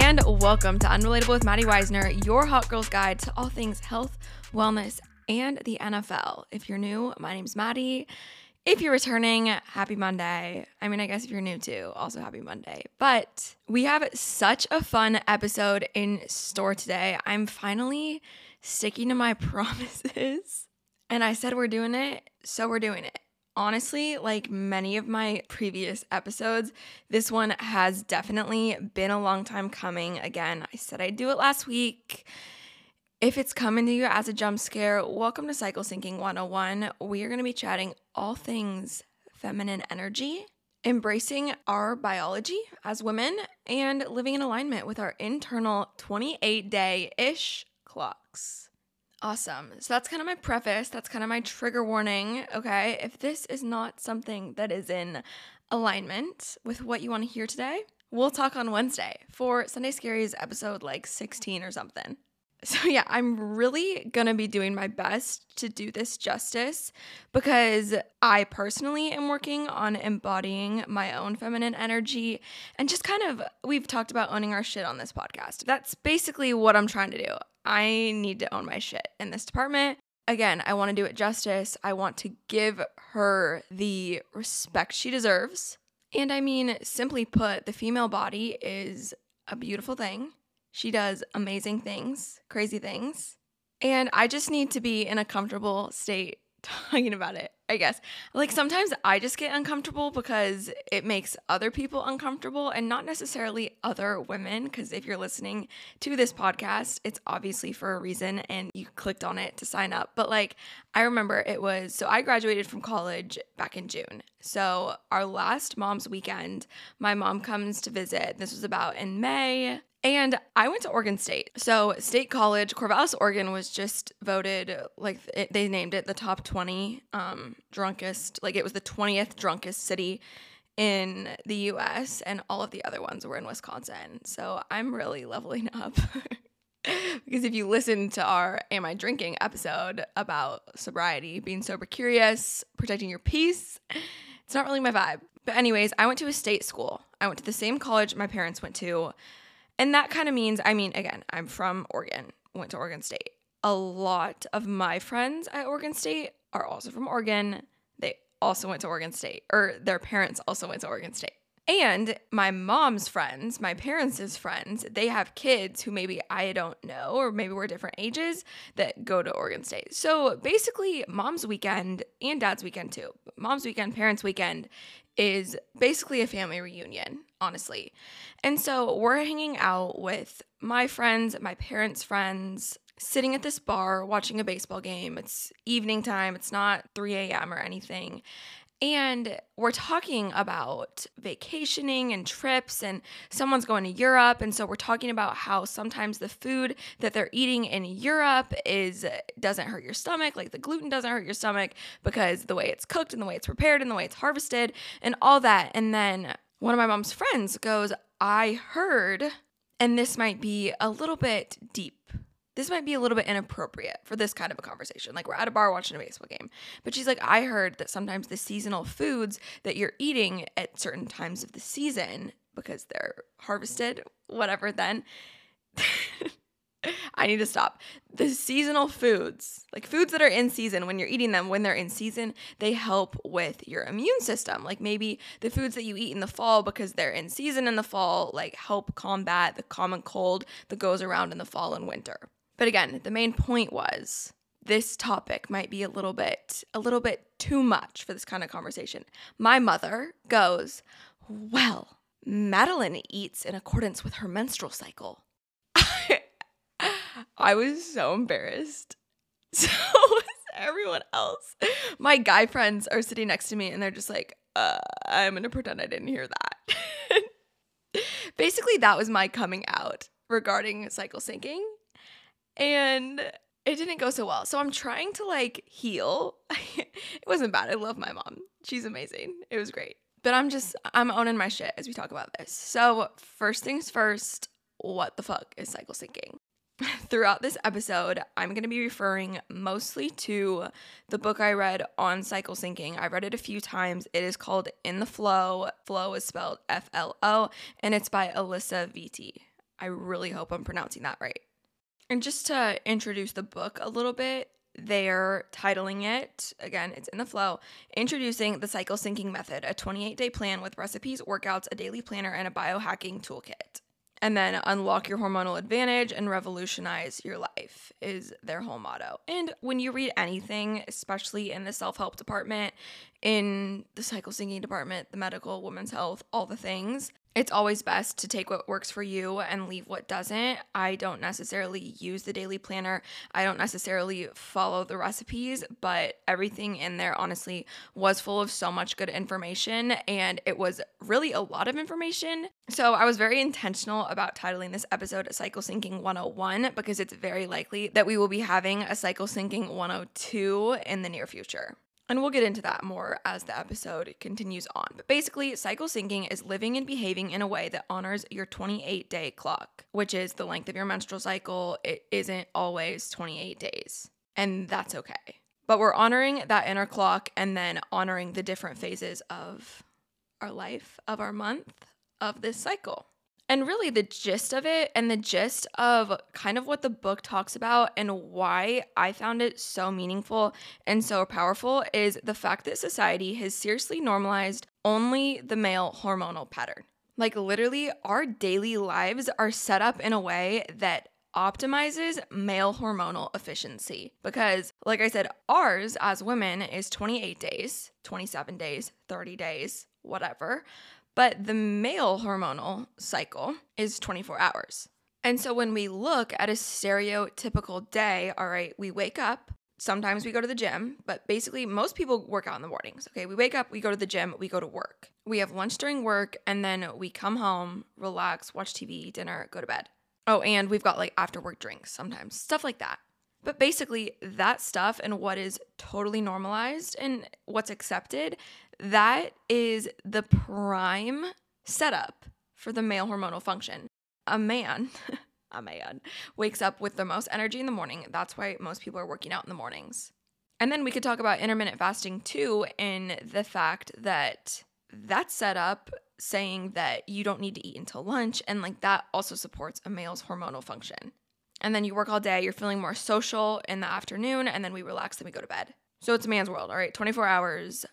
and welcome to Unrelatable with Madi Weisner, your hot girl's guide to all things health, wellness, and the NFL. If you're new, my name's Madi. If you're returning, happy Monday. I mean, I guess if you're new too, also happy Monday. But we have such a fun episode in store today. I'm finally sticking to my promises. And I said we're doing it, so we're doing it honestly, like many of my previous episodes, this one has definitely been a long time coming. Again, I said I'd do it last week. If it's coming to you as a jump scare, welcome to Cycle Syncing 101. We are going to be chatting all things feminine energy, embracing our biology as women, and living in alignment with our internal 28 day ish clocks. Awesome. So that's kind of my preface. That's kind of my trigger warning. Okay. If this is not something that is in alignment with what you want to hear today, we'll talk on Wednesday for Sunday Scaries episode like 16 or something. So, yeah, I'm really gonna be doing my best to do this justice because I personally am working on embodying my own feminine energy and just kind of, we've talked about owning our shit on this podcast. That's basically what I'm trying to do. I need to own my shit in this department. Again, I want to do it justice. I want to give her the respect she deserves. And I mean, simply put, the female body is a beautiful thing. She does amazing things, crazy things. And I just need to be in a comfortable state talking about it, I guess. Like sometimes I just get uncomfortable because it makes other people uncomfortable and not necessarily other women. Because if you're listening to this podcast, it's obviously for a reason and you clicked on it to sign up. But like, I remember it was so I graduated from college back in June. So our last mom's weekend, my mom comes to visit. This was about in May. And I went to Oregon State. So, State College, Corvallis, Oregon was just voted like it, they named it the top 20 um, drunkest, like it was the 20th drunkest city in the US, and all of the other ones were in Wisconsin. So, I'm really leveling up. because if you listen to our Am I Drinking episode about sobriety, being sober curious, protecting your peace, it's not really my vibe. But, anyways, I went to a state school. I went to the same college my parents went to. And that kind of means, I mean, again, I'm from Oregon, went to Oregon State. A lot of my friends at Oregon State are also from Oregon. They also went to Oregon State, or their parents also went to Oregon State. And my mom's friends, my parents' friends, they have kids who maybe I don't know, or maybe we're different ages that go to Oregon State. So basically, mom's weekend and dad's weekend too. Mom's weekend, parents' weekend is basically a family reunion, honestly. And so we're hanging out with my friends, my parents' friends, sitting at this bar watching a baseball game. It's evening time, it's not 3 a.m. or anything. And we're talking about vacationing and trips, and someone's going to Europe. And so we're talking about how sometimes the food that they're eating in Europe is doesn't hurt your stomach, like the gluten doesn't hurt your stomach because the way it's cooked and the way it's prepared and the way it's harvested and all that. And then one of my mom's friends goes, I heard, and this might be a little bit deep this might be a little bit inappropriate for this kind of a conversation. Like we're at a bar watching a baseball game. But she's like, I heard that sometimes the seasonal foods that you're eating at certain times of the season, because they're harvested, whatever, then I need to stop. The seasonal foods, like foods that are in season, when you're eating them, when they're in season, they help with your immune system. Like maybe the foods that you eat in the fall because they're in season in the fall, like help combat the common cold that goes around in the fall and winter. But again, the main point was this topic might be a little bit a little bit too much for this kind of conversation. My mother goes, "Well, Madeline eats in accordance with her menstrual cycle." I was so embarrassed. So was everyone else. My guy friends are sitting next to me and they're just like, uh, I'm going to pretend I didn't hear that. Basically, that was my coming out regarding cycle syncing and it didn't go so well. So I'm trying to like heal. it wasn't bad. I love my mom. She's amazing. It was great. But I'm just I'm owning my shit as we talk about this. So first things first, what the fuck is cycle syncing? Throughout this episode, I'm going to be referring mostly to the book I read on cycle syncing. I've read it a few times. It is called In the FLO. Flow is spelled F L O, and it's by Alisa Vitti. I really hope I'm pronouncing that right. And just to introduce the book a little bit, they're titling it again, it's in the FLO Introducing the Cycle Syncing Method, a 28 day plan with recipes, workouts, a daily planner, and a biohacking toolkit. And then unlock your hormonal advantage and revolutionize your life is their whole motto. And when you read anything, especially in the self help department, in the cycle syncing department, the medical, women's health, all the things, it's always best to take what works for you and leave what doesn't. I don't necessarily use the daily planner. I don't necessarily follow the recipes, but everything in there honestly was full of so much good information and it was really a lot of information. So I was very intentional about titling this episode Cycle Syncing 101 because it's very likely that we will be having a Cycle Syncing 102 in the near future. And we'll get into that more as the episode continues on. But basically, cycle syncing is living and behaving in a way that honors your 28 day clock, which is the length of your menstrual cycle. It isn't always 28 days, and that's okay. But we're honoring that inner clock and then honoring the different phases of our life, of our month, of this cycle. And really, the gist of it and the gist of kind of what the book talks about and why I found it so meaningful and so powerful is the fact that society has seriously normalized only the male hormonal pattern. Like, literally, our daily lives are set up in a way that optimizes male hormonal efficiency. Because, like I said, ours as women is 28 days, 27 days, 30 days, whatever. But the male hormonal cycle is 24 hours. And so when we look at a stereotypical day, all right, we wake up, sometimes we go to the gym, but basically most people work out in the mornings. Okay, we wake up, we go to the gym, we go to work. We have lunch during work, and then we come home, relax, watch TV, dinner, go to bed. Oh, and we've got like after work drinks sometimes, stuff like that. But basically, that stuff and what is totally normalized and what's accepted that is the prime setup for the male hormonal function. A man, a man, wakes up with the most energy in the morning. That's why most people are working out in the mornings. And then we could talk about intermittent fasting too, in the fact that that's set up saying that you don't need to eat until lunch. And like that also supports a male's hormonal function. And then you work all day, you're feeling more social in the afternoon, and then we relax, then we go to bed. So it's a man's world, all right? 24 hours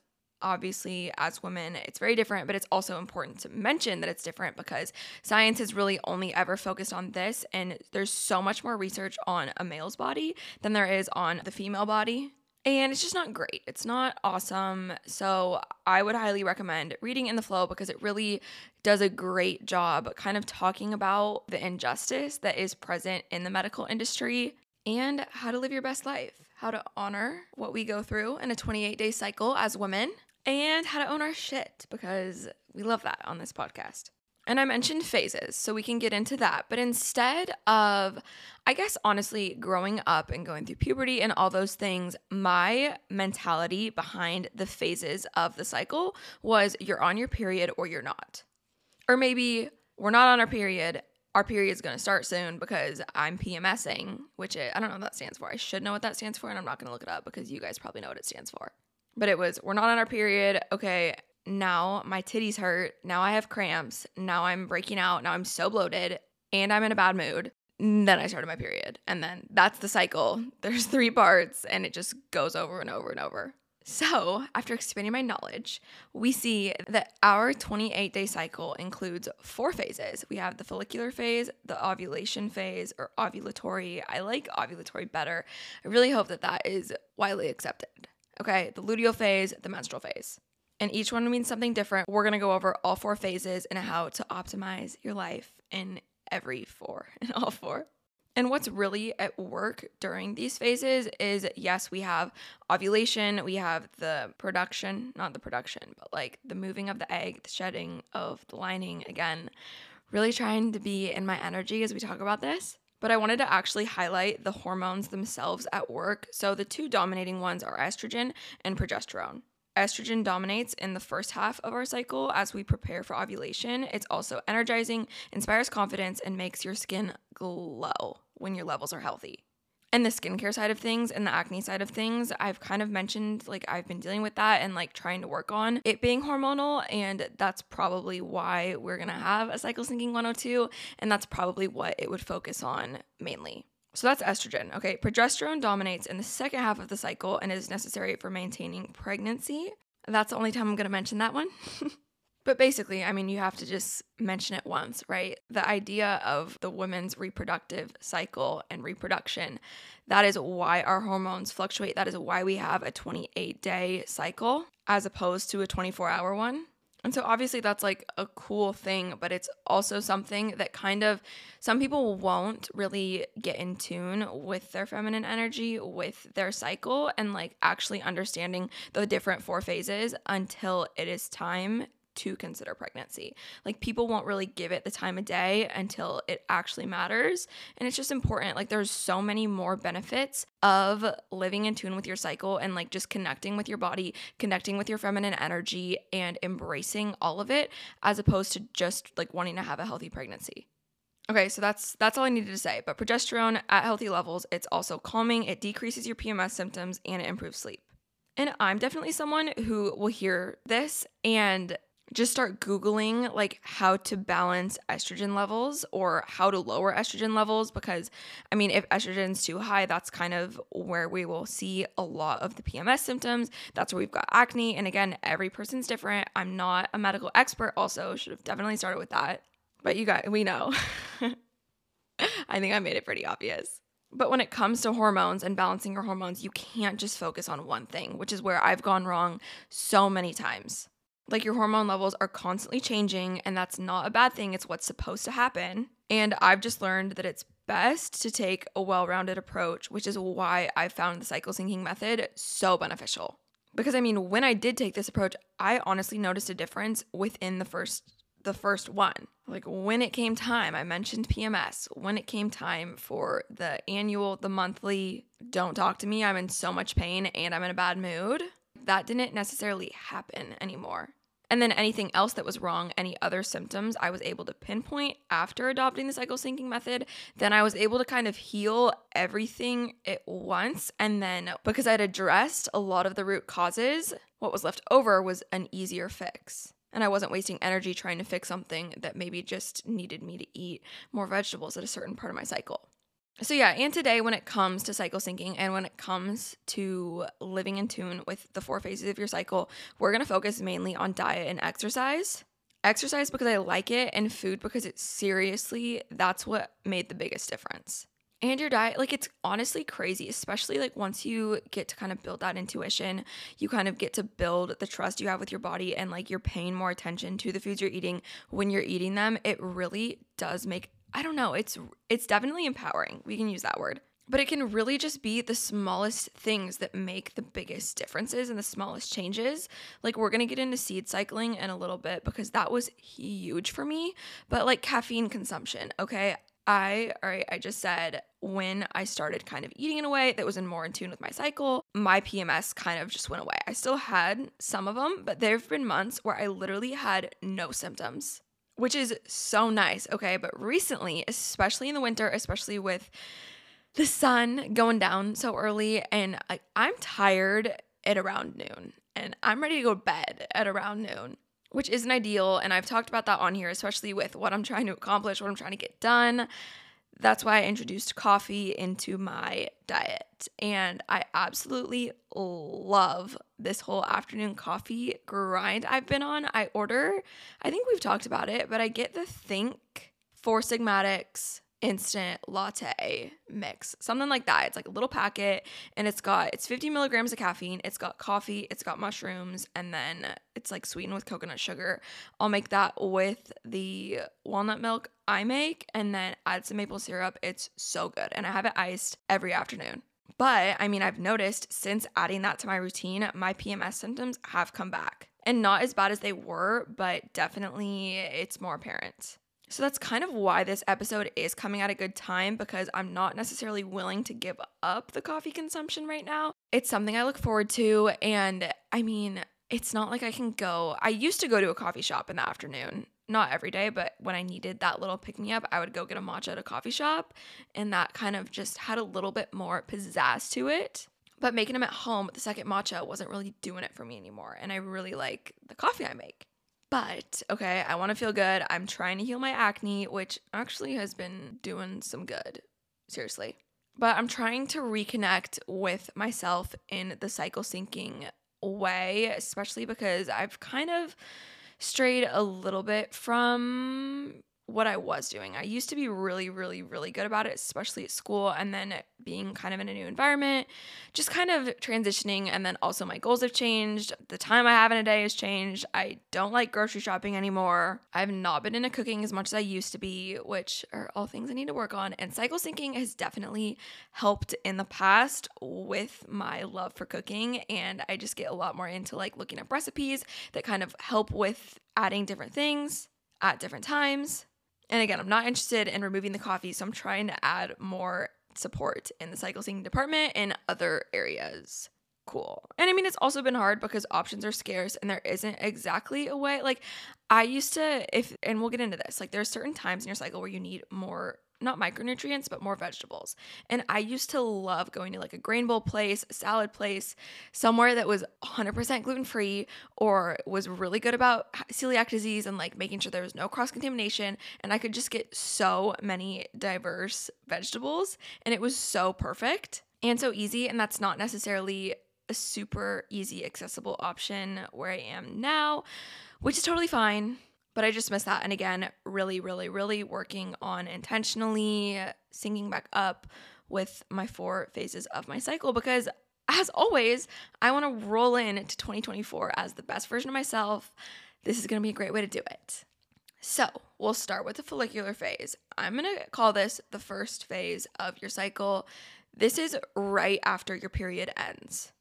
obviously as women it's very different but it's also important to mention that it's different because science has really only ever focused on this and there's so much more research on a male's body than there is on the female body and it's just not great. It's not awesome. So I would highly recommend reading In the FLO because it really does a great job kind of talking about the injustice that is present in the medical industry and how to live your best life, how to honor what we go through in a 28 day cycle as women, and how to own our shit because we love that on this podcast. And I mentioned phases, so we can get into that. But instead of, I guess, honestly, growing up and going through puberty and all those things, my mentality behind the phases of the cycle was you're on your period or you're not. Or maybe we're not on our period. Our period's gonna start soon because I'm PMSing, which I don't know what that stands for. I should know what that stands for, and I'm not gonna look it up because you guys probably know what it stands for. But it was, we're not on our period. Okay, now my titties hurt. Now I have cramps. Now I'm breaking out. Now I'm so bloated and I'm in a bad mood. And then I started my period. And then that's the cycle. There's three parts and it just goes over and over and over. So, after expanding my knowledge, we see that our 28 day cycle includes four phases. We have the follicular phase, the ovulation phase, or ovulatory. I like ovulatory better. I really hope that that is widely accepted. Okay, the luteal phase, the menstrual phase. And each one means something different. We're gonna go over all four phases and how to optimize your life in every four, in all four. And what's really at work during these phases is yes, we have ovulation, we have the production, not the production, but like the moving of the egg, the shedding of the lining. Again, really trying to be in my energy as we talk about this but I wanted to actually highlight the hormones themselves at work. So the two dominating ones are estrogen and progesterone. Estrogen dominates in the first half of our cycle as we prepare for ovulation. It's also energizing, inspires confidence, and makes your skin glow when your levels are healthy. And the skincare side of things and the acne side of things, I've kind of mentioned like I've been dealing with that and like trying to work on it being hormonal. And that's probably why we're gonna have a cycle syncing 102. And that's probably what it would focus on mainly. So that's estrogen. Okay, progesterone dominates in the second half of the cycle and is necessary for maintaining pregnancy. That's the only time I'm gonna mention that one. But basically, I mean, you have to just mention it once, right? The idea of the woman's reproductive cycle and reproduction, that is why our hormones fluctuate. That is why we have a 28 day cycle as opposed to a 24 hour one. And so obviously that's like a cool thing, but it's also something that kind of some people won't really get in tune with their feminine energy, with their cycle, and like actually understanding the different four phases until it is time to consider pregnancy. Like people won't really give it the time of day until it actually matters. And it's just important. Like there's so many more benefits of living in tune with your cycle and like just connecting with your body, connecting with your feminine energy and embracing all of it as opposed to just like wanting to have a healthy pregnancy. Okay, so that's that's all I needed to say. But progesterone at healthy levels, it's also calming, it decreases your PMS symptoms and it improves sleep. And I'm definitely someone who will hear this and just start Googling like how to balance estrogen levels or how to lower estrogen levels because I mean, if estrogen's too high, that's kind of where we will see a lot of the PMS symptoms. That's where we've got acne. And again, every person's different. I'm not a medical expert, also, should have definitely started with that. But you guys, we know. I think I made it pretty obvious. But when it comes to hormones and balancing your hormones, you can't just focus on one thing, which is where I've gone wrong so many times. Like your hormone levels are constantly changing, and that's not a bad thing. It's what's supposed to happen. And I've just learned that it's best to take a well rounded approach, which is why I found the cycle syncing method so beneficial. Because I mean, when I did take this approach, I honestly noticed a difference within the first the first one. Like when it came time, I mentioned PMS. When it came time for the annual, the monthly, don't talk to me, I'm in so much pain and I'm in a bad mood that didn't necessarily happen anymore. And then anything else that was wrong, any other symptoms I was able to pinpoint after adopting the cycle syncing method, then I was able to kind of heal everything at once. And then because I'd addressed a lot of the root causes, what was left over was an easier fix. And I wasn't wasting energy trying to fix something that maybe just needed me to eat more vegetables at a certain part of my cycle. So, yeah, and today, when it comes to cycle syncing and when it comes to living in tune with the four phases of your cycle, we're gonna focus mainly on diet and exercise. Exercise because I like it, and food because it seriously, that's what made the biggest difference. And your diet, like it's honestly crazy, especially like once you get to kind of build that intuition, you kind of get to build the trust you have with your body and like you're paying more attention to the foods you're eating when you're eating them. It really does make I don't know, it's it's definitely empowering. We can use that word. But it can really just be the smallest things that make the biggest differences and the smallest changes. Like, we're gonna get into seed cycling in a little bit because that was huge for me. But, like, caffeine consumption, okay? I, all right, I just said when I started kind of eating in a way that was in more in tune with my cycle, my PMS kind of just went away. I still had some of them, but there have been months where I literally had no symptoms which is so nice. Okay. But recently, especially in the winter, especially with the sun going down so early, and I, I'm tired at around noon and I'm ready to go to bed at around noon, which isn't ideal. And I've talked about that on here, especially with what I'm trying to accomplish, what I'm trying to get done. That's why I introduced coffee into my diet. And I absolutely love this whole afternoon coffee grind I've been on. I order, I think we've talked about it, but I get the Think Four Sigmatics instant latte mix, something like that. It's like a little packet and it's got it's 50 milligrams of caffeine, it's got coffee, it's got mushrooms, and then it's like sweetened with coconut sugar. I'll make that with the walnut milk I make and then add some maple syrup. It's so good. And I have it iced every afternoon. But I mean, I've noticed since adding that to my routine, my PMS symptoms have come back. And not as bad as they were, but definitely it's more apparent. So that's kind of why this episode is coming at a good time because I'm not necessarily willing to give up the coffee consumption right now. It's something I look forward to. And I mean, it's not like I can go. I used to go to a coffee shop in the afternoon not every day, but when I needed that little pick me up, I would go get a matcha at a coffee shop. And that kind of just had a little bit more pizzazz to it. But making them at home, the second matcha wasn't really doing it for me anymore. And I really like the coffee I make. But okay, I want to feel good. I'm trying to heal my acne, which actually has been doing some good. Seriously. But I'm trying to reconnect with myself in the cycle syncing way, especially because I've kind of strayed a little bit from what I was doing. I used to be really, really, really good about it, especially at school, and then being kind of in a new environment, just kind of transitioning. And then also, my goals have changed. The time I have in a day has changed. I don't like grocery shopping anymore. I've not been into cooking as much as I used to be, which are all things I need to work on. And cycle syncing has definitely helped in the past with my love for cooking. And I just get a lot more into like looking up recipes that kind of help with adding different things at different times and again, I'm not interested in removing the coffee, so I'm trying to add more support in the cycle syncing department and other areas. Cool. And I mean, it's also been hard because options are scarce and there isn't exactly a way. Like, I used to, if, and we'll get into this, like, there's certain times in your cycle where you need more not micronutrients, but more vegetables. And I used to love going to like a grain bowl place, salad place, somewhere that was 100% gluten free or was really good about celiac disease and like making sure there was no cross contamination. And I could just get so many diverse vegetables. And it was so perfect and so easy. And that's not necessarily a super easy, accessible option where I am now, which is totally fine but I just miss that. And again, really, really, really working on intentionally syncing back up with my four phases of my cycle because as always, I want to roll in to 2024 as the best version of myself. This is going to be a great way to do it. So, we'll start with the follicular phase. I'm going to call this the first phase of your cycle. This is right after your period ends,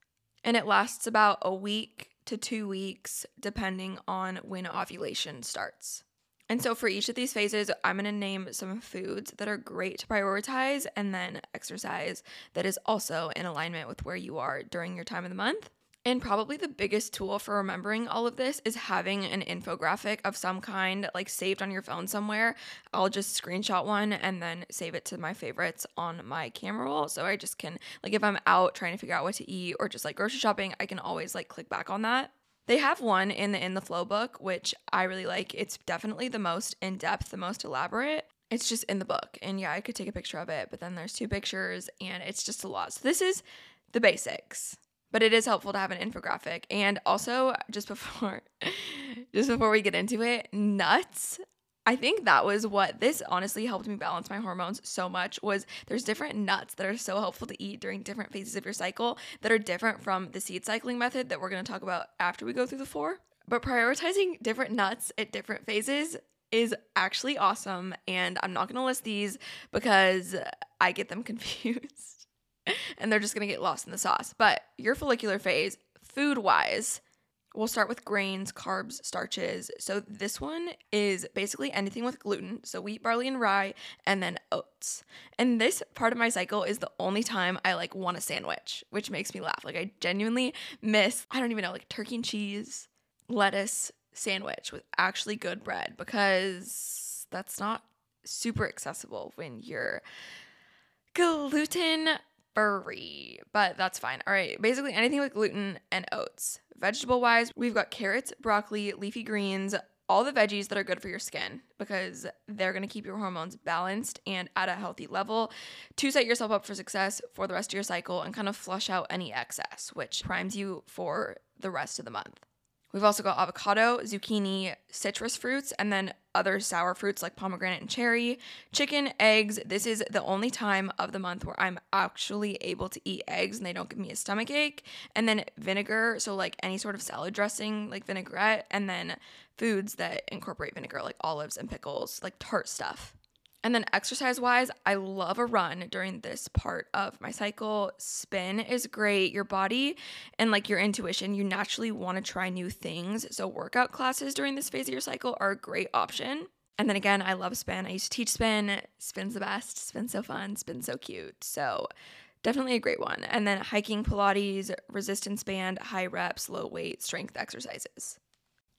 and it lasts about a week to two weeks, depending on when ovulation starts. And so, for each of these phases, I'm gonna name some foods that are great to prioritize and then exercise that is also in alignment with where you are during your time of the month. And probably the biggest tool for remembering all of this is having an infographic of some kind, like saved on your phone somewhere. I'll just screenshot one and then save it to my favorites on my camera roll. So I just can, like, if I'm out trying to figure out what to eat or just like grocery shopping, I can always like click back on that. They have one in the In the FLO book, which I really like. It's definitely the most in depth, the most elaborate. It's just in the book. And yeah, I could take a picture of it, but then there's two pictures and it's just a lot. So this is the basics but it is helpful to have an infographic and also just before just before we get into it nuts I think that was what this honestly helped me balance my hormones so much was there's different nuts that are so helpful to eat during different phases of your cycle that are different from the seed cycling method that we're going to talk about after we go through the four. But prioritizing different nuts at different phases is actually awesome and I'm not going to list these because I get them confused. and they're just going to get lost in the sauce. But your follicular phase, food wise, we'll start with grains, carbs, starches. So this one is basically anything with gluten. So wheat, barley, and rye, and then oats. And this part of my cycle is the only time I like want a sandwich, which makes me laugh. Like I genuinely miss, I don't even know, like turkey and cheese, lettuce sandwich with actually good bread because that's not super accessible when you're gluten furry, but that's fine. All right, basically anything with gluten and oats. Vegetable wise, we've got carrots, broccoli, leafy greens, all the veggies that are good for your skin because they're going to keep your hormones balanced and at a healthy level to set yourself up for success for the rest of your cycle and kind of flush out any excess, which primes you for the rest of the month. We've also got avocado, zucchini, citrus fruits, and then other sour fruits like pomegranate and cherry, chicken, eggs. This is the only time of the month where I'm actually able to eat eggs and they don't give me a stomach ache. And then vinegar, so like any sort of salad dressing, like vinaigrette, and then foods that incorporate vinegar, like olives and pickles, like tart stuff. And then exercise wise, I love a run during this part of my cycle. Spin is great. Your body and like your intuition, you naturally want to try new things. So, workout classes during this phase of your cycle are a great option. And then again, I love spin. I used to teach spin. Spin's the best. Spin's so fun. Spin's so cute. So, definitely a great one. And then hiking, Pilates, resistance band, high reps, low weight, strength exercises.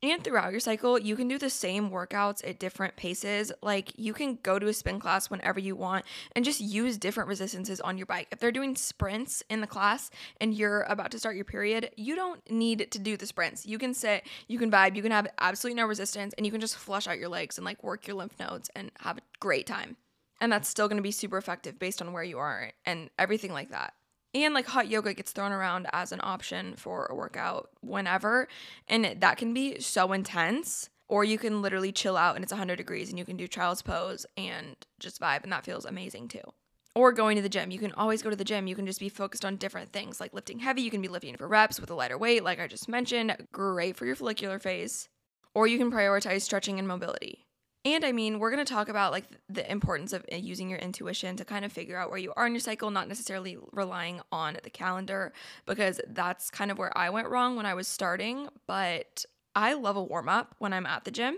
And throughout your cycle, you can do the same workouts at different paces. Like you can go to a spin class whenever you want and just use different resistances on your bike. If they're doing sprints in the class and you're about to start your period, you don't need to do the sprints. You can sit, you can vibe, you can have absolutely no resistance, and you can just flush out your legs and like work your lymph nodes and have a great time. And that's still gonna be super effective based on where you are and everything like that. And like hot yoga gets thrown around as an option for a workout whenever. And that can be so intense. Or you can literally chill out and it's 100 degrees and you can do child's pose and just vibe. And that feels amazing too. Or going to the gym. You can always go to the gym. You can just be focused on different things like lifting heavy. You can be lifting for reps with a lighter weight, like I just mentioned. Great for your follicular phase. Or you can prioritize stretching and mobility. And I mean, we're going to talk about like the importance of uh, using your intuition to kind of figure out where you are in your cycle, not necessarily relying on the calendar, because that's kind of where I went wrong when I was starting. But I love a warm up when I'm at the gym.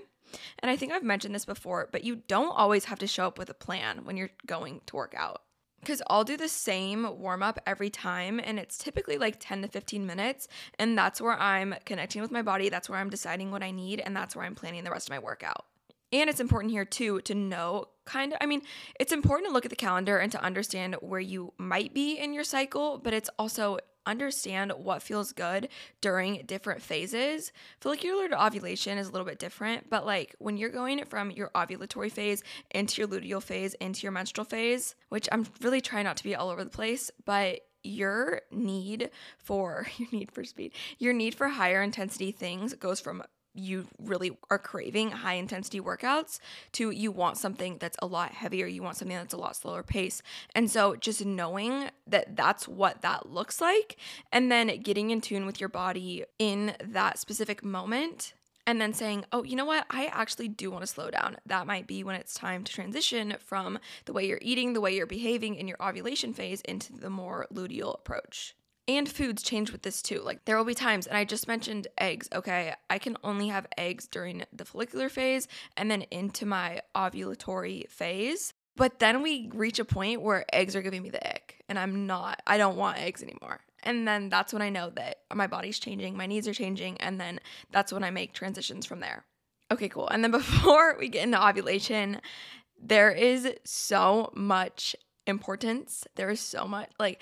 And I think I've mentioned this before, but you don't always have to show up with a plan when you're going to work out. Because I'll do the same warm up every time, and it's typically like 10 to 15 minutes. And that's where I'm connecting with my body. That's where I'm deciding what I need. And that's where I'm planning the rest of my workout. And it's important here too to know kind of, I mean, it's important to look at the calendar and to understand where you might be in your cycle, but it's also understand what feels good during different phases. Follicular to ovulation is a little bit different, but like when you're going from your ovulatory phase into your luteal phase into your menstrual phase, which I'm really trying not to be all over the place, but your need for your need for speed, your need for higher intensity things goes from you really are craving high intensity workouts to you want something that's a lot heavier you want something that's a lot slower pace and so just knowing that that's what that looks like and then getting in tune with your body in that specific moment and then saying, oh, you know what? I actually do want to slow down. That might be when it's time to transition from the way you're eating, the way you're behaving in your ovulation phase into the more luteal approach. And foods change with this too. Like there will be times, and I just mentioned eggs. Okay, I can only have eggs during the follicular phase and then into my ovulatory phase. But then we reach a point where eggs are giving me the ick, and I'm not, I don't want eggs anymore. And then that's when I know that my body's changing, my needs are changing, and then that's when I make transitions from there. Okay, cool. And then before we get into ovulation, there is so much importance. There is so much like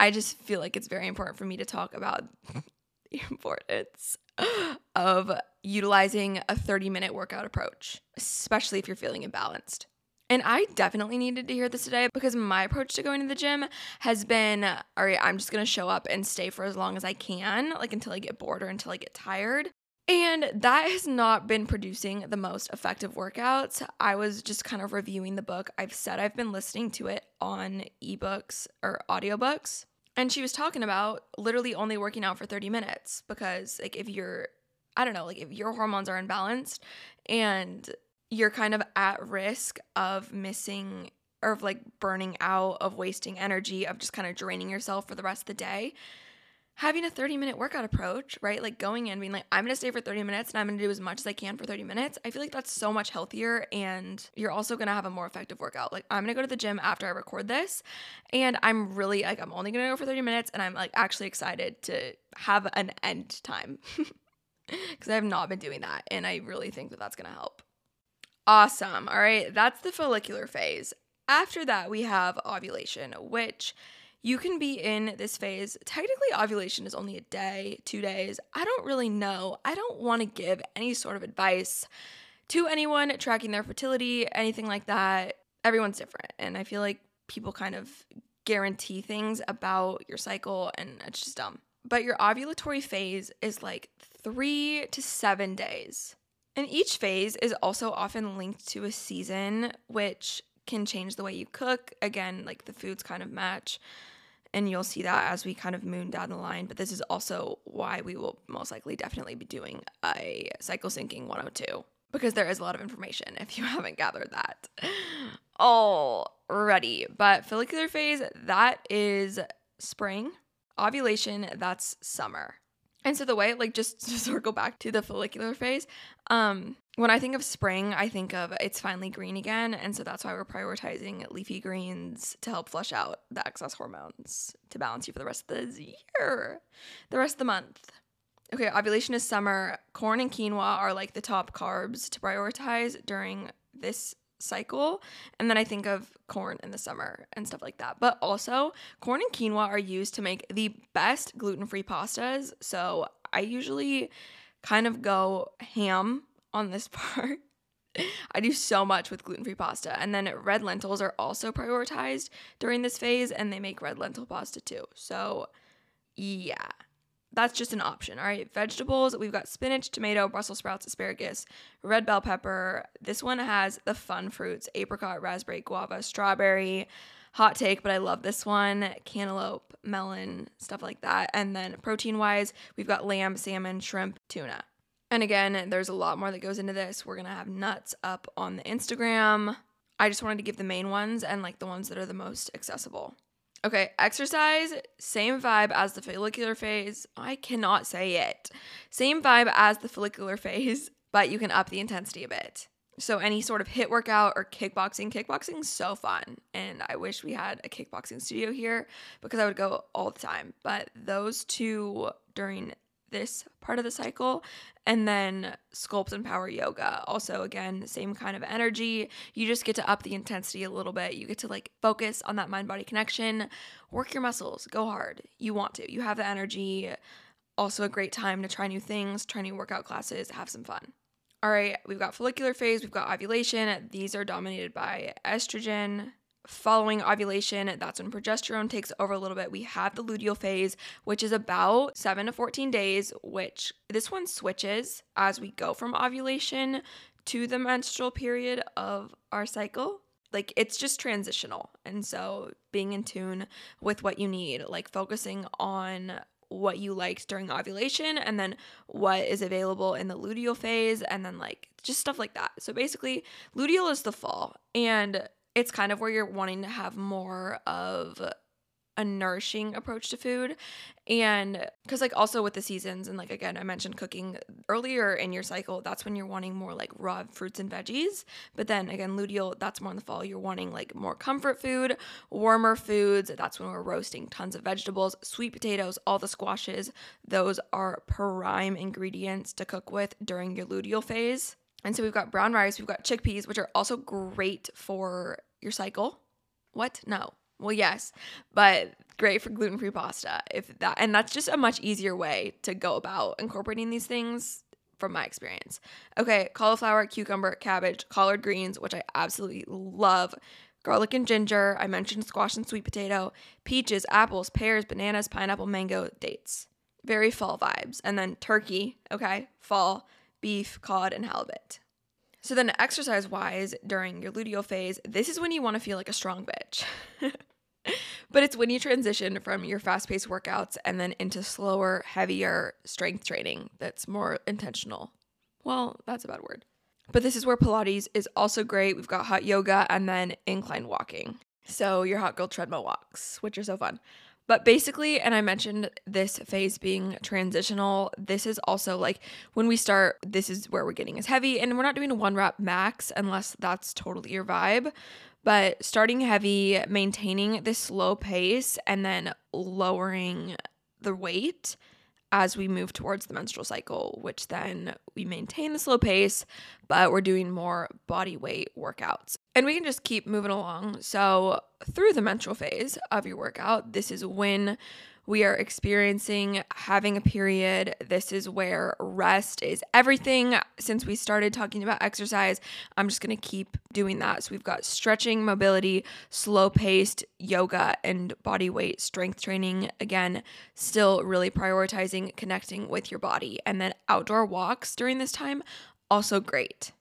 I just feel like it's very important for me to talk about the importance of utilizing a 30 minute workout approach, especially if you're feeling imbalanced. And I definitely needed to hear this today because my approach to going to the gym has been all right, I'm just gonna show up and stay for as long as I can, like until I get bored or until I get tired. And that has not been producing the most effective workouts. I was just kind of reviewing the book. I've said I've been listening to it on ebooks or audiobooks. And she was talking about literally only working out for 30 minutes because, like, if you're, I don't know, like, if your hormones are imbalanced and you're kind of at risk of missing or of like burning out, of wasting energy, of just kind of draining yourself for the rest of the day, having a 30 minute workout approach, right? Like going in, being like, I'm gonna stay for 30 minutes and I'm gonna do as much as I can for 30 minutes. I feel like that's so much healthier and you're also gonna have a more effective workout. Like, I'm gonna go to the gym after I record this and I'm really like, I'm only gonna go for 30 minutes and I'm like actually excited to have an end time because I have not been doing that and I really think that that's gonna help. Awesome. All right, that's the follicular phase. After that, we have ovulation, which you can be in this phase. Technically, ovulation is only a day, two days. I don't really know. I don't want to give any sort of advice to anyone tracking their fertility, anything like that. Everyone's different. And I feel like people kind of guarantee things about your cycle, and it's just dumb. But your ovulatory phase is like three to seven days. And each phase is also often linked to a season, which can change the way you cook. Again, like the foods kind of match and you'll see that as we kind of moon down the line. But this is also why we will most likely definitely be doing a cycle syncing 102 because there is a lot of information if you haven't gathered that already. But follicular phase, that is spring. Ovulation, that's summer. And so the way, like, just to circle back to the follicular phase, um, when I think of spring, I think of it's finally green again. And so that's why we're prioritizing leafy greens to help flush out the excess hormones to balance you for the rest of the year, the rest of the month. Okay, ovulation is summer. Corn and quinoa are like the top carbs to prioritize during this cycle. And then I think of corn in the summer and stuff like that. But also, corn and quinoa are used to make the best gluten free pastas. So I usually kind of go ham on this part. I do so much with gluten free pasta. And then red lentils are also prioritized during this phase, and they make red lentil pasta too. So, yeah, that's just an option. All right, vegetables we've got spinach, tomato, Brussels sprouts, asparagus, red bell pepper. This one has the fun fruits apricot, raspberry, guava, strawberry. Hot take, but I love this one cantaloupe, melon, stuff like that. And then protein wise, we've got lamb, salmon, shrimp, tuna. And again, there's a lot more that goes into this. We're going to have nuts up on the Instagram. I just wanted to give the main ones and like the ones that are the most accessible. Okay, exercise, same vibe as the follicular phase. I cannot say it. Same vibe as the follicular phase, but you can up the intensity a bit. So any sort of HIIT workout or kickboxing, kickboxing's so fun. And I wish we had a kickboxing studio here because I would go all the time. But those two during this part of the cycle and then sculpt and power yoga. Also again same kind of energy. You just get to up the intensity a little bit. You get to like focus on that mind body connection. Work your muscles. Go hard. You want to. You have the energy. Also a great time to try new things try new workout classes have some fun. All right. We've got follicular phase. We've got ovulation. These are dominated by estrogen following ovulation, that's when progesterone takes over a little bit. We have the luteal phase, which is about 7 to 14 days, which this one switches as we go from ovulation to the menstrual period of our cycle. Like it's just transitional. And so being in tune with what you need, like focusing on what you liked during ovulation and then what is available in the luteal phase and then like just stuff like that. So basically, luteal is the fall and it's kind of where you're wanting to have more of a nourishing approach to food. And because like also with the seasons and like again i mentioned cooking earlier in your cycle that's when you're wanting more like raw fruits and veggies. But then again luteal that's more in the fall. You're wanting like more comfort food warmer foods. That's when we're roasting tons of vegetables sweet potatoes all the squashes. Those are prime ingredients to cook with during your luteal phase and so we've got brown rice, we've got chickpeas, which are also great for your cycle. What? No. Well, yes, but great for gluten free pasta. If that, and that's just a much easier way to go about incorporating these things from my experience. Okay, cauliflower, cucumber, cabbage, collard greens, which I absolutely love. Garlic and ginger. I mentioned squash and sweet potato, peaches, apples, pears, bananas, pineapple, mango, dates. Very fall vibes. And then turkey, okay, fall beef, cod, and halibut. So then exercise wise during your luteal phase, this is when you want to feel like a strong bitch. but it's when you transition from your fast-paced workouts and then into slower, heavier strength training that's more intentional. Well, that's a bad word. But this is where Pilates is also great. We've got hot yoga and then incline walking. So your hot girl treadmill walks, which are so fun. But basically, and I mentioned this phase being transitional, this is also like when we start, this is where we're getting as heavy. And we're not doing a one rep max unless that's totally your vibe. But starting heavy, maintaining this slow pace, and then lowering the weight as we move towards the menstrual cycle, which then we maintain the slow pace, but we're doing more body weight workouts. And we can just keep moving along. So, through the menstrual phase of your workout, this is when we are experiencing having a period. This is where rest is everything. Since we started talking about exercise, I'm just going to keep doing that. So we've got stretching, mobility, slow paced yoga, and body weight strength training. Again, still really prioritizing connecting with your body. And then outdoor walks during this time, also great.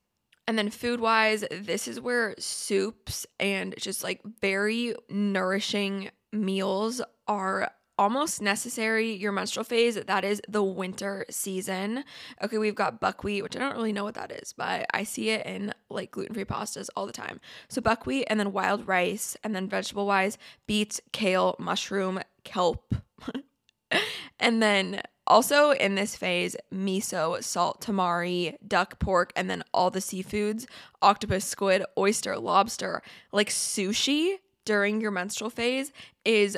And then food wise, this is where soups and just like very nourishing meals are almost necessary your menstrual phase that is the winter season. Okay we've got buckwheat which i don't really know what that is but i see it in like gluten-free pastas all the time. So buckwheat and then wild rice and then vegetable wise beets kale mushroom kelp. And then also in this phase miso salt tamari duck pork and then all the seafoods octopus squid oyster lobster. Like sushi during your menstrual phase is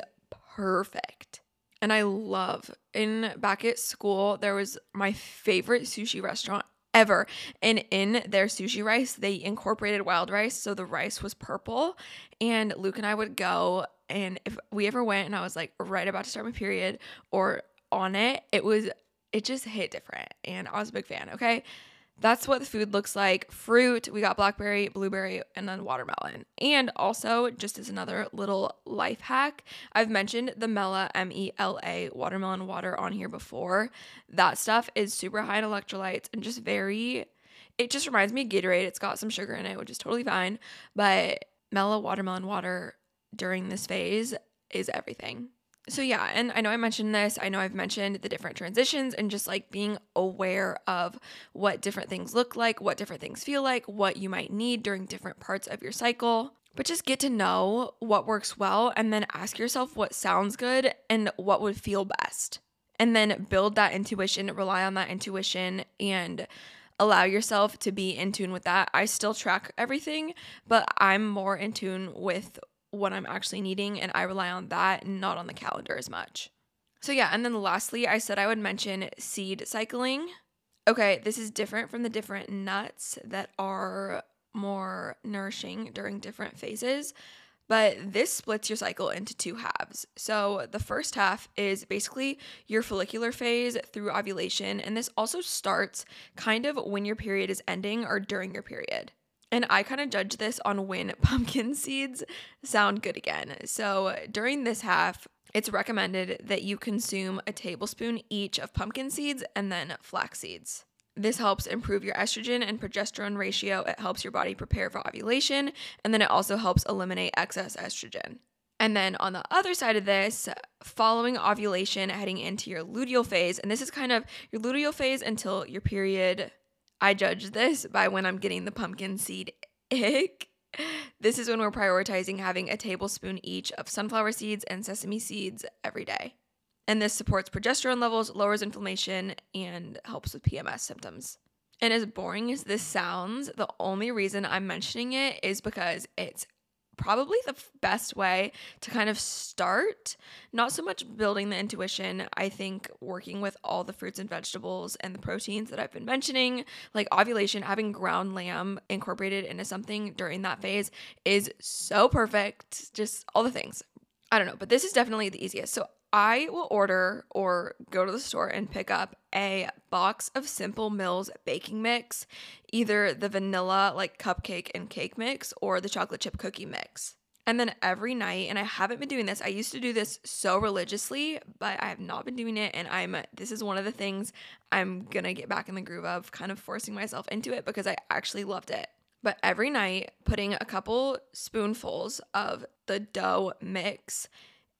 perfect. And I love in back at school, there was my favorite sushi restaurant ever. And in their sushi rice, they incorporated wild rice. So the rice was purple. And Luke and I would go. And if we ever went and I was like right about to start my period or on it, it was, it just hit different. And I was a big fan. Okay that's what the food looks like. Fruit, we got blackberry, blueberry, and then watermelon. And also, just as another little life hack, I've mentioned the Mela M E L A watermelon water on here before. That stuff is super high in electrolytes and just very it just reminds me of Gatorade. It's got some sugar in it, which is totally fine, but Mela watermelon water during this phase is everything so yeah, and I know I mentioned this. I know I've mentioned the different transitions and just like being aware of what different things look like, what different things feel like, what you might need during different parts of your cycle. But just get to know what works well and then ask yourself what sounds good and what would feel best. And then build that intuition, rely on that intuition and allow yourself to be in tune with that. I still track everything, but I'm more in tune with what I'm actually needing, and I rely on that, not on the calendar as much. So, yeah, and then lastly, I said I would mention seed cycling. Okay, this is different from the different nuts that are more nourishing during different phases, but this splits your cycle into two halves. So, the first half is basically your follicular phase through ovulation, and this also starts kind of when your period is ending or during your period. And I kind of judge this on when pumpkin seeds sound good again. So during this half, it's recommended that you consume a tablespoon each of pumpkin seeds and then flax seeds. This helps improve your estrogen and progesterone ratio. It helps your body prepare for ovulation, and then it also helps eliminate excess estrogen. And then on the other side of this, following ovulation, heading into your luteal phase, and this is kind of your luteal phase until your period I judge this by when I'm getting the pumpkin seed ick. This is when we're prioritizing having a tablespoon each of sunflower seeds and sesame seeds every day. And this supports progesterone levels, lowers inflammation, and helps with PMS symptoms. And as boring as this sounds, the only reason I'm mentioning it is because it's probably the best way to kind of start. Not so much building the intuition. I think working with all the fruits and vegetables and the proteins that I've been mentioning, like ovulation, having ground lamb incorporated into something during that phase is so perfect. Just all the things. I don't know, but this is definitely the easiest. So I will order or go to the store and pick up a box of Simple Mills baking mix, either the vanilla like cupcake and cake mix or the chocolate chip cookie mix. And then every night, and I haven't been doing this. I used to do this so religiously, but I have not been doing it. And I'm, this is one of the things I'm gonna get back in the groove of, kind of forcing myself into it because I actually loved it. But every night, putting a couple spoonfuls of the dough mix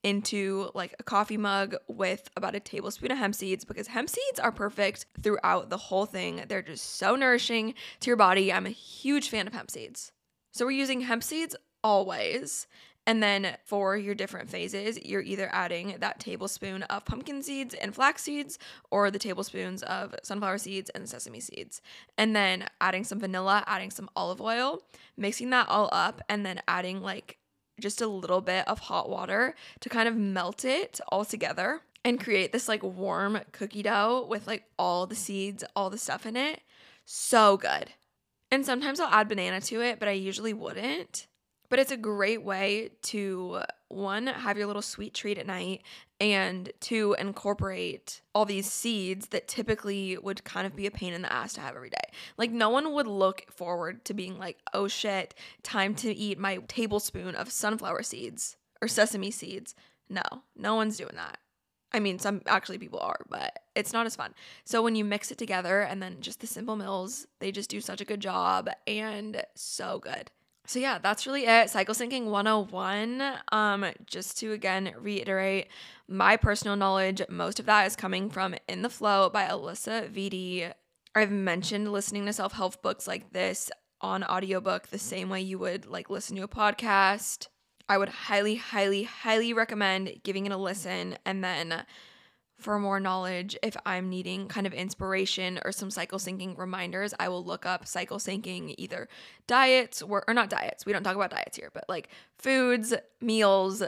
into like a coffee mug with about a tablespoon of hemp seeds because hemp seeds are perfect throughout the whole thing. They're just so nourishing to your body. I'm a huge fan of hemp seeds. So we're using hemp seeds always. And then for your different phases, you're either adding that tablespoon of pumpkin seeds and flax seeds or the tablespoons of sunflower seeds and sesame seeds. And then adding some vanilla, adding some olive oil, mixing that all up, and then adding like just a little bit of hot water to kind of melt it all together and create this like warm cookie dough with like all the seeds, all the stuff in it. So good. And sometimes I'll add banana to it, but I usually wouldn't. But it's a great way to one, have your little sweet treat at night, and two, incorporate all these seeds that typically would kind of be a pain in the ass to have every day. Like, no one would look forward to being like, oh shit, time to eat my tablespoon of sunflower seeds or sesame seeds. No, no one's doing that. I mean, some actually people are, but it's not as fun. So when you mix it together and then just the simple mills, they just do such a good job and so good. So yeah, that's really it. Cycle syncing 101. Um, just to again reiterate my personal knowledge, most of that is coming from In the FLO by Alisa Vitti. I've mentioned listening to self-help books like this on audiobook the same way you would like listen to a podcast. I would highly, highly, highly recommend giving it a listen and then for more knowledge, if I'm needing kind of inspiration or some cycle syncing reminders, I will look up cycle syncing either diets or, or not diets. We don't talk about diets here, but like foods, meals,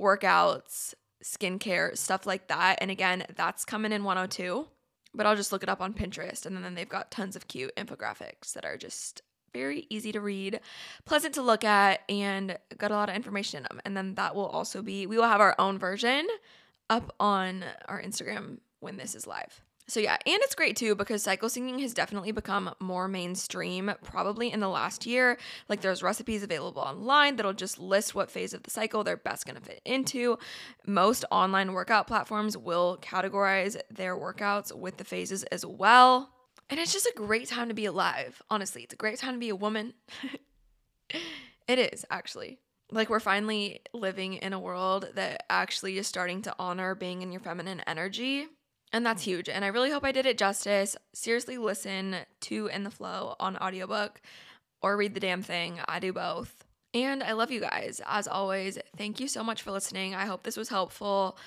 workouts, skincare, stuff like that. And again, that's coming in 102. But I'll just look it up on Pinterest. And then they've got tons of cute infographics that are just very easy to read, pleasant to look at, and got a lot of information in them. And then that will also be, we will have our own version up on our Instagram when this is live. So yeah, and it's great too because cycle syncing has definitely become more mainstream probably in the last year. Like there's recipes available online that'll just list what phase of the cycle they're best going to fit into. Most online workout platforms will categorize their workouts with the phases as well. And it's just a great time to be alive. Honestly, it's a great time to be a woman. it is actually. Like we're finally living in a world that actually is starting to honor being in your feminine energy and that's mm. huge. And I really hope I did it justice. Seriously, listen to In the FLO on audiobook or read the damn thing. I do both. And I love you guys. As always, thank you so much for listening. I hope this was helpful.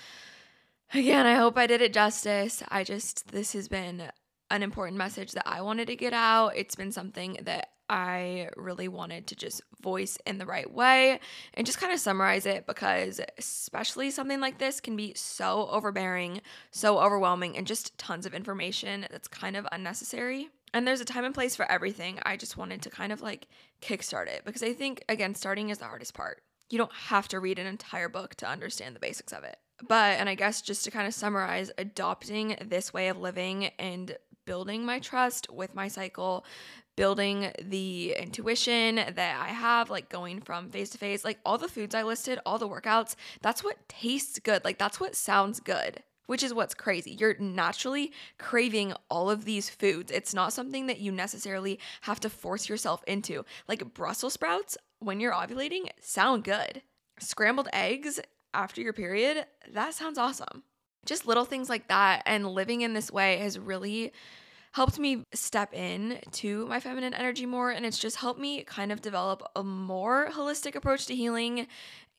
Again, I hope I did it justice. I just, this has been an important message that I wanted to get out. It's been something that I really wanted to just voice in the right way and just kind of summarize it because, especially something like this, can be so overbearing, so overwhelming, and just tons of information that's kind of unnecessary. And there's a time and place for everything. I just wanted to kind of like kickstart it because I think, again, starting is the hardest part. You don't have to read an entire book to understand the basics of it. But, and I guess just to kind of summarize, adopting this way of living and building my trust with my cycle, building the intuition that I have, like going from face to face, like all the foods I listed, all the workouts, that's what tastes good. Like that's what sounds good. Which is what's crazy. You're naturally craving all of these foods. It's not something that you necessarily have to force yourself into. Like Brussels sprouts, when you're ovulating, sound good. Scrambled eggs after your period, that sounds awesome. Just little things like that. And living in this way has really helped me step in to my feminine energy more and it's just helped me kind of develop a more holistic approach to healing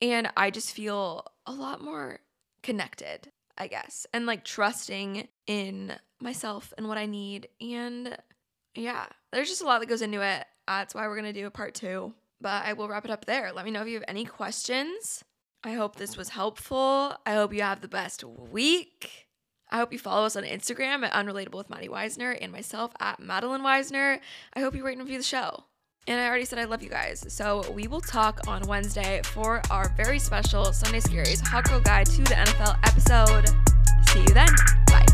and I just feel a lot more connected, I guess, and like trusting in myself and what I need and yeah, there's just a lot that goes into it. That's why we're going to do a part 2. But I will wrap it up there. Let me know if you have any questions. I hope this was helpful. I hope you have the best week. I hope you follow us on Instagram at Unrelatable with Madi Weisner and myself at Madilynn Weisner. I hope you rate and review the show. And I already said I love you guys. So we will talk on Wednesday for our very special Sunday Scaries Hot Girl Guide to the NFL episode. See you then. Bye.